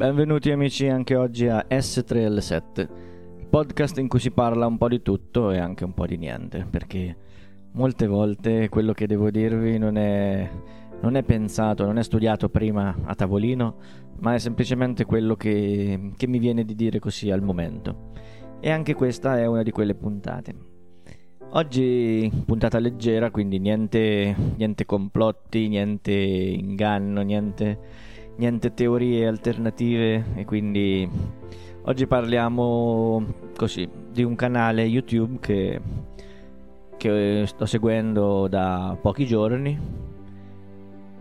Benvenuti amici anche oggi a S3L7, il podcast in cui si parla un po' di tutto e anche un po' di niente, perché molte volte quello che devo dirvi non è, non è pensato, non è studiato prima a tavolino, ma è semplicemente quello che, che mi viene di dire così al momento. E anche questa è una di quelle puntate. Oggi puntata leggera, quindi niente, niente complotti, niente inganno, niente niente teorie alternative e quindi oggi parliamo così di un canale YouTube che, che sto seguendo da pochi giorni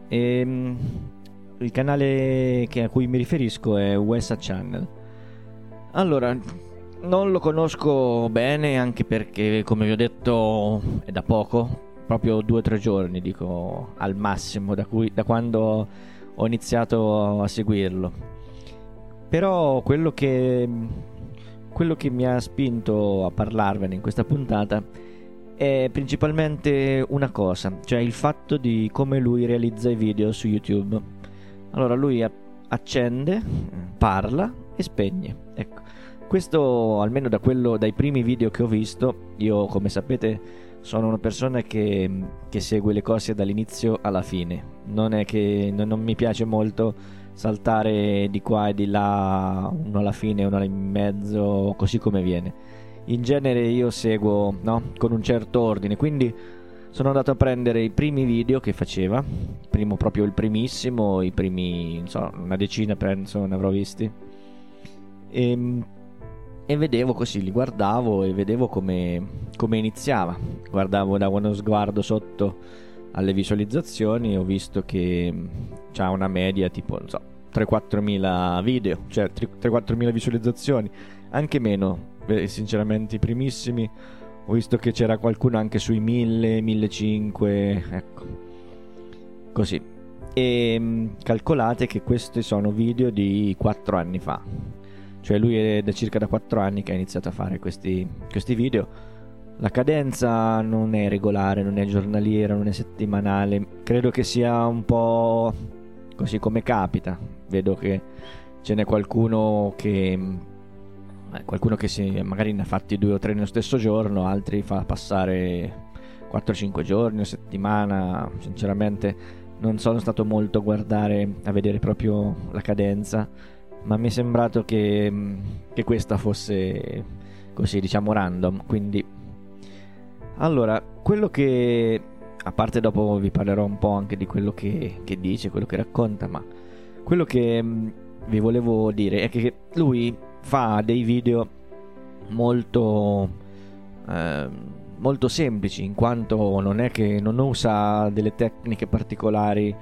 e ehm, il canale a cui mi riferisco è Wesa Channel. Allora, non lo conosco bene anche perché come vi ho detto è da poco, proprio due o tre giorni dico al massimo da, cui, da quando ho iniziato a seguirlo. Però quello che, quello che mi ha spinto a parlarvene in questa puntata è principalmente una cosa, cioè il fatto di come lui realizza i video su YouTube. Allora lui accende, parla e spegne. Ecco. Questo almeno da quello, dai primi video che ho visto, io come sapete sono una persona che, che, segue le cose dall'inizio alla fine. Non è che non, non, mi piace molto saltare di qua e di là, uno alla fine, uno in mezzo, così come viene. In genere io seguo no? con un certo ordine, quindi sono andato a prendere i primi video che faceva, primo proprio il primissimo, i primi, so, una decina penso ne avrò visti. E ehm, e vedevo così, li guardavo e vedevo come, come iniziava. Guardavo da uno sguardo sotto alle visualizzazioni ho visto che ha una media tipo, non so, 3-4 mila video, cioè 3-4 mila visualizzazioni, anche meno, sinceramente i primissimi ho visto che c'era qualcuno anche sui 1000, 1500, ecco, così. E calcolate che questi sono video di 4 anni fa, cioè lui è da circa da 4 anni che ha iniziato a fare questi, questi video. La cadenza non è regolare, non è giornaliera, non è settimanale. Credo che sia un po' così come capita. Vedo che ce n'è qualcuno che eh, qualcuno che si, magari ne ha fatti due o tre nello stesso giorno, altri fa passare 4-5 giorni, una settimana. Sinceramente non sono stato molto a guardare, a vedere proprio la cadenza ma mi è sembrato che, mm, che questa fosse così diciamo random quindi. Allora quello che a parte dopo vi parlerò un po' anche di quello che, che dice quello che racconta ma quello che mm, vi volevo dire è che lui fa dei video molto eh, molto semplici in quanto non è che non usa delle tecniche particolari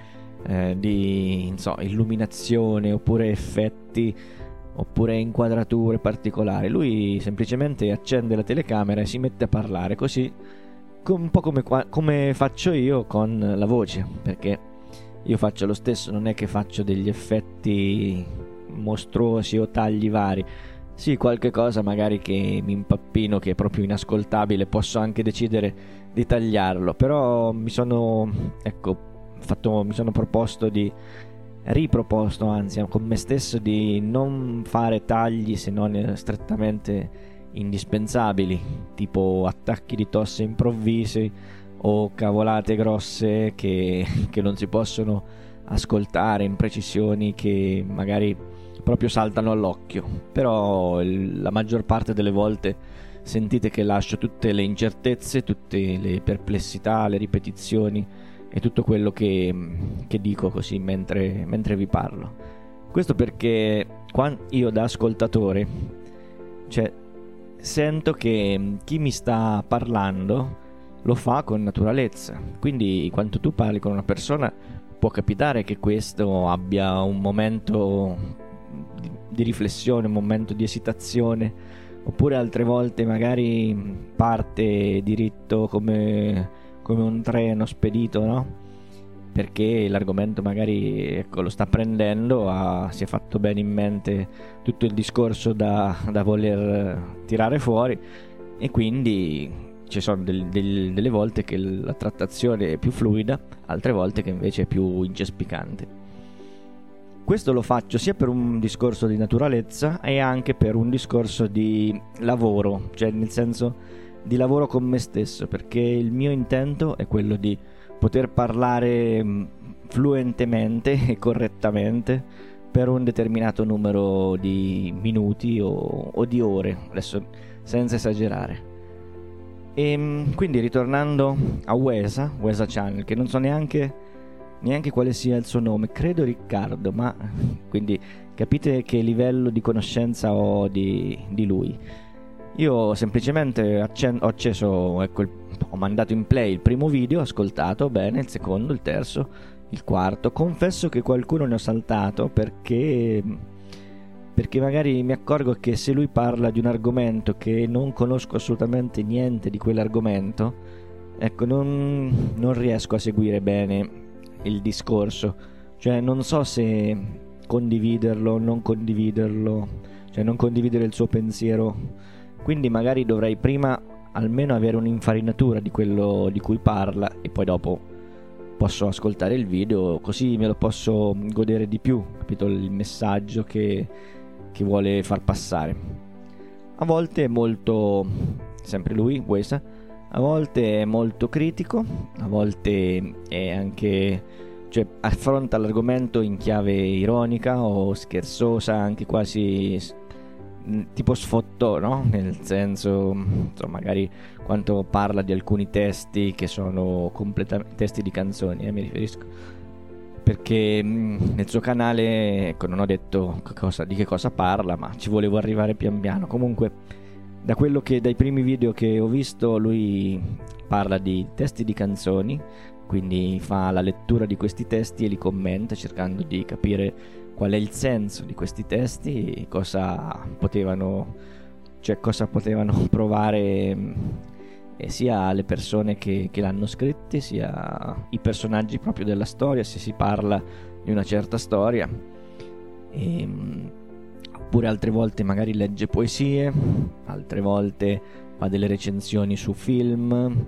eh, di so, illuminazione oppure effetti oppure inquadrature particolari. Lui semplicemente accende la telecamera e si mette a parlare così un po' come, come faccio io con la voce, perché io faccio lo stesso, non è che faccio degli effetti mostruosi o tagli vari. Sì, qualche cosa magari che mi impappino, che è proprio inascoltabile, posso anche decidere di tagliarlo, però mi sono, ecco, fatto, mi sono proposto di riproposto anzi con me stesso di non fare tagli se non strettamente indispensabili tipo attacchi di tosse improvvisi o cavolate grosse che, che non si possono ascoltare imprecisioni che magari proprio saltano all'occhio. Però il, la maggior parte delle volte sentite che lascio tutte le incertezze tutte le perplessità le ripetizioni e tutto quello che, che dico così mentre, mentre, vi parlo. Questo perché io da ascoltatore, cioè, sento che chi mi sta parlando lo fa con naturalezza. Quindi quando tu parli con una persona può capitare che questo abbia un momento di riflessione, un momento di esitazione, oppure altre volte magari parte diritto come come un treno spedito, no? Perché l'argomento magari ecco, lo sta prendendo, ha, si è fatto bene in mente tutto il discorso da, da voler tirare fuori e quindi ci sono del, del, delle volte che la trattazione è più fluida, altre volte che invece è più incespicante. questo lo faccio sia per un discorso di naturalezza e anche per un discorso di lavoro, cioè nel senso di lavoro con me stesso, perché il mio intento è quello di poter parlare mm, fluentemente e correttamente per un determinato numero di minuti o, o di ore, adesso senza esagerare. E ehm, quindi ritornando a Wesa, Wesa Channel, che non so neanche neanche quale sia il suo nome, credo Riccardo, ma quindi capite che livello di conoscenza ho di, di lui. Io semplicemente accen- ho acceso, ecco, il, ho mandato in play il primo video, ho ascoltato bene, il secondo, il terzo, il quarto. Confesso che qualcuno ne ho saltato perché, perché magari mi accorgo che se lui parla di un argomento che non conosco assolutamente niente di quell'argomento, ecco, non, non riesco a seguire bene il discorso. Cioè non so se condividerlo non condividerlo, cioè non condividere il suo pensiero. Quindi magari dovrei prima almeno avere un'infarinatura di quello di cui parla e poi dopo posso ascoltare il video così me lo posso godere di più, capito il messaggio che, che vuole far passare. A volte è molto, sempre lui, Wesa, a volte è molto critico, a volte è anche cioè affronta l'argomento in chiave ironica o scherzosa, anche quasi tipo sfottò, no? Nel senso, insomma, magari quando parla di alcuni testi che sono completamente testi di canzoni, eh, mi riferisco. Perché nel suo canale, ecco, non ho detto cosa, di che cosa parla, ma ci volevo arrivare pian piano. Comunque da quello che dai primi video che ho visto lui parla di testi di canzoni, quindi fa la lettura di questi testi e li commenta cercando di capire qual è il senso di questi testi cosa potevano, cioè cosa potevano provare eh, sia le persone che, che l'hanno scritti, sia i personaggi proprio della storia, se si parla di una certa storia. E, ehm, oppure altre volte magari legge poesie, altre volte fa delle recensioni su film.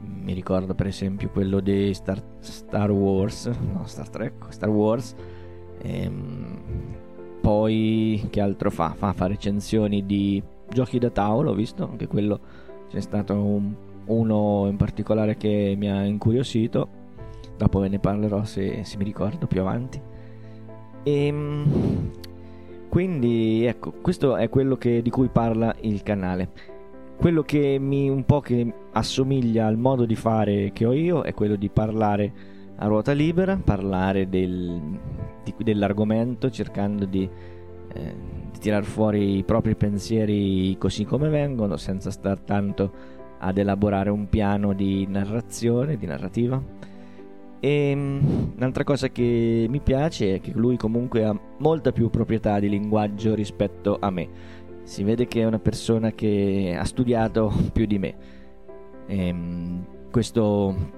Mi ricordo per esempio quello di Star, Star Wars, no Star Trek, Star Wars. Ehm, poi che altro fa? fa? Fa recensioni di giochi da tavolo, ho visto, anche quello c'è stato un, uno in particolare che mi ha incuriosito. Dopo ve ne parlerò se, se mi ricordo più avanti. E ehm, quindi ecco, questo è quello che, di cui parla il canale. Quello che mi un po' che assomiglia al modo di fare che ho io è quello di parlare a ruota libera, parlare del, di, dell'argomento cercando di, eh, di tirar fuori i propri pensieri così come vengono, senza star tanto ad elaborare un piano di narrazione, di narrativa e ehm, un'altra cosa che mi piace è che lui comunque ha molta più proprietà di linguaggio rispetto a me. Si vede che è una persona che ha studiato più di me. E ehm, questo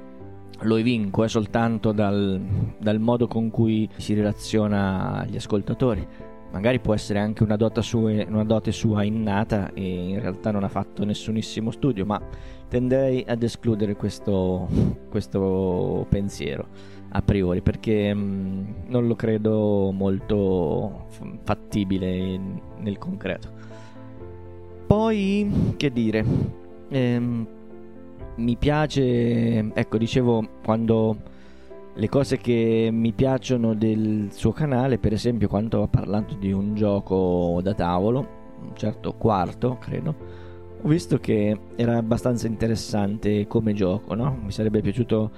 lo evinco è soltanto dal, dal, modo con cui si relaziona agli ascoltatori. Magari può essere anche una, sua, una dote sua innata e in realtà non ha fatto nessunissimo studio, ma tenderei ad escludere questo, questo pensiero a priori perché mm, non lo credo molto fattibile nel concreto. Poi, che dire, ehm, mi piace, ecco, dicevo quando le cose che mi piacciono del suo canale, per esempio quando ha parlato di un gioco da tavolo, un certo quarto, credo, ho visto che era abbastanza interessante come gioco, no? Mi sarebbe piaciuto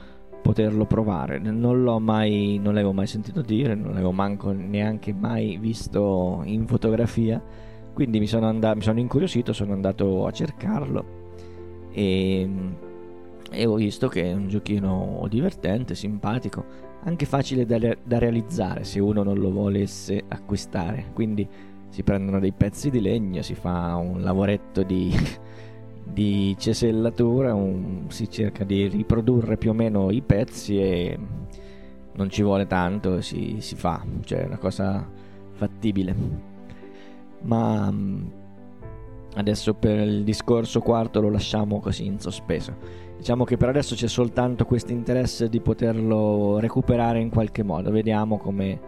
poterlo provare. Non l'ho mai, non l'avevo mai sentito dire, non l'avevo manco neanche mai visto in fotografia. Quindi mi sono, andato, mi sono incuriosito, sono andato a cercarlo e, e, ho visto che è un giochino divertente, simpatico, anche facile da, da realizzare se uno non lo volesse acquistare. Quindi si prendono dei pezzi di legno, si fa un lavoretto di, di cesellatura, un, si cerca di riprodurre più o meno i pezzi e non ci vuole tanto, si, si fa, cioè è una cosa fattibile. Ma mm, adesso per il discorso quarto lo lasciamo così in sospeso. Diciamo che per adesso c'è soltanto questo interesse di poterlo recuperare in qualche modo, vediamo come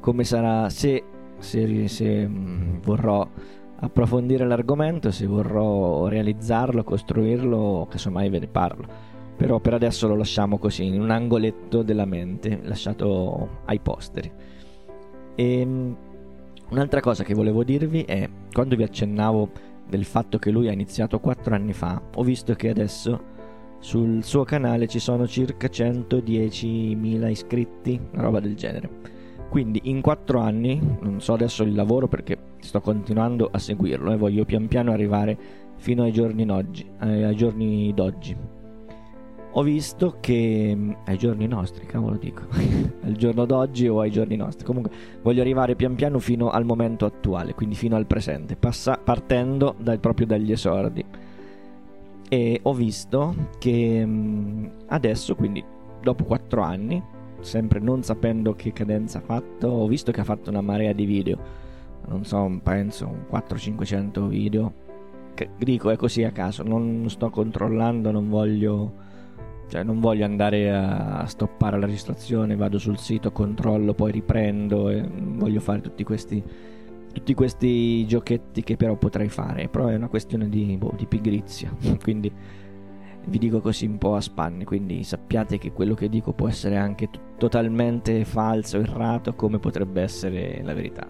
come sarà se, se, se mh, vorrò approfondire l'argomento, se vorrò realizzarlo, costruirlo, casomai ve ne parlo. Però per adesso lo lasciamo così, in un angoletto della mente, lasciato ai posteri. E ehm, un'altra cosa che volevo dirvi è, quando vi accennavo del fatto che lui ha iniziato 4 anni fa, ho visto che adesso sul suo canale ci sono circa 110.000 iscritti, una roba del genere. Quindi in 4 anni, non so adesso il lavoro perché sto continuando a seguirlo e voglio pian piano arrivare fino ai giorni, d'oggi, eh, ai giorni d'oggi. Ho visto che mm, ai giorni nostri, cavolo dico, al giorno d'oggi o ai giorni nostri. Comunque voglio arrivare pian piano fino al momento attuale, quindi fino al presente, passa, partendo dal, proprio dagli esordi e ho visto che mm, adesso, quindi dopo 4 anni, sempre non sapendo che cadenza ha fatto, ho visto che ha fatto una marea di video, non so, penso un 400-500 video, che, dico è così a caso, non sto controllando, non voglio... Cioè, non voglio andare a stoppare la registrazione, vado sul sito, controllo, poi riprendo e voglio fare tutti questi tutti questi giochetti che però potrei fare, però è una questione di, boh, di pigrizia, quindi vi dico così un po' a spanne, quindi sappiate che quello che dico può essere anche t- totalmente falso, errato, come potrebbe essere la verità.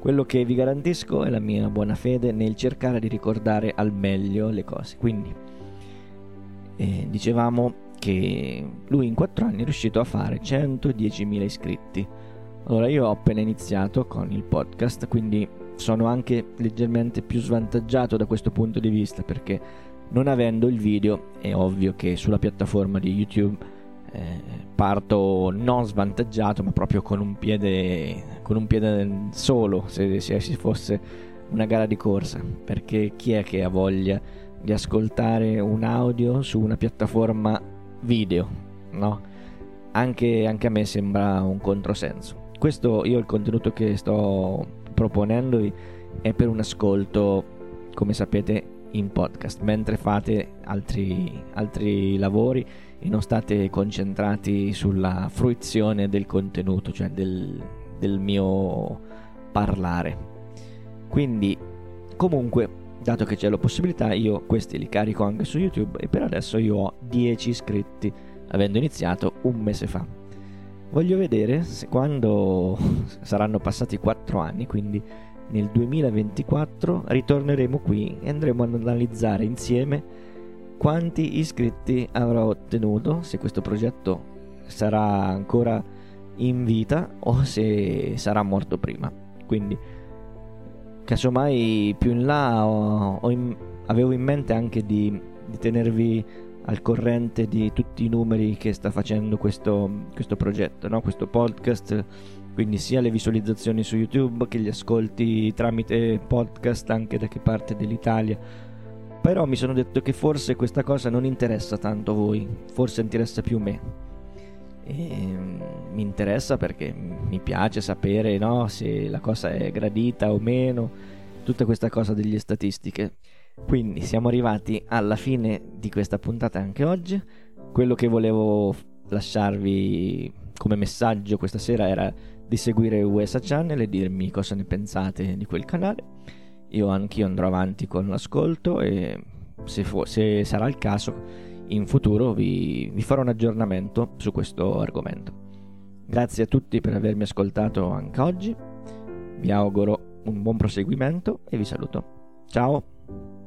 Quello che vi garantisco è la mia buona fede nel cercare di ricordare al meglio le cose. Quindi, eh, dicevamo che lui in 4 anni è riuscito a fare 110.000 iscritti allora, io ho appena iniziato con il podcast, quindi sono anche leggermente più svantaggiato da questo punto di vista perché non avendo il video è ovvio che sulla piattaforma di YouTube eh, parto non svantaggiato ma proprio con un piede, con un piede solo se, se si fosse una gara di corsa perché chi è che ha voglia di ascoltare un audio su una piattaforma video no? Anche, anche a me sembra un controsenso questo io il contenuto che sto proponendovi è per un ascolto, come sapete, in podcast, mentre fate altri, altri lavori e non state concentrati sulla fruizione del contenuto, cioè del, del mio parlare. Quindi, comunque, dato che c'è la possibilità, io questi li carico anche su YouTube e per adesso io ho 10 iscritti, avendo iniziato un mese fa. Voglio vedere se quando saranno passati 4 anni, quindi nel 2024, ritorneremo qui e andremo ad analizzare insieme quanti iscritti avrò ottenuto, se questo progetto sarà ancora in vita o se sarà morto prima. Quindi, casomai più in là ho, ho in, avevo in mente anche di, di tenervi al corrente di tutti i numeri che sta facendo questo, questo progetto, no? questo podcast, quindi sia le visualizzazioni su YouTube che gli ascolti tramite podcast anche da che parte dell'Italia. Però mi sono detto che forse questa cosa non interessa tanto voi, forse interessa più me. E mm, mi interessa perché mi piace sapere no, se la cosa è gradita o meno, tutta questa cosa delle statistiche. Quindi siamo arrivati alla fine di questa puntata anche oggi. Quello che volevo lasciarvi come messaggio questa sera era di seguire USA Channel e dirmi cosa ne pensate di quel canale. Io anch'io andrò avanti con l'ascolto e se, fu- se sarà il caso in futuro vi, vi farò un aggiornamento su questo argomento. Grazie a tutti per avermi ascoltato anche oggi, vi auguro un buon proseguimento e vi saluto. Ciao!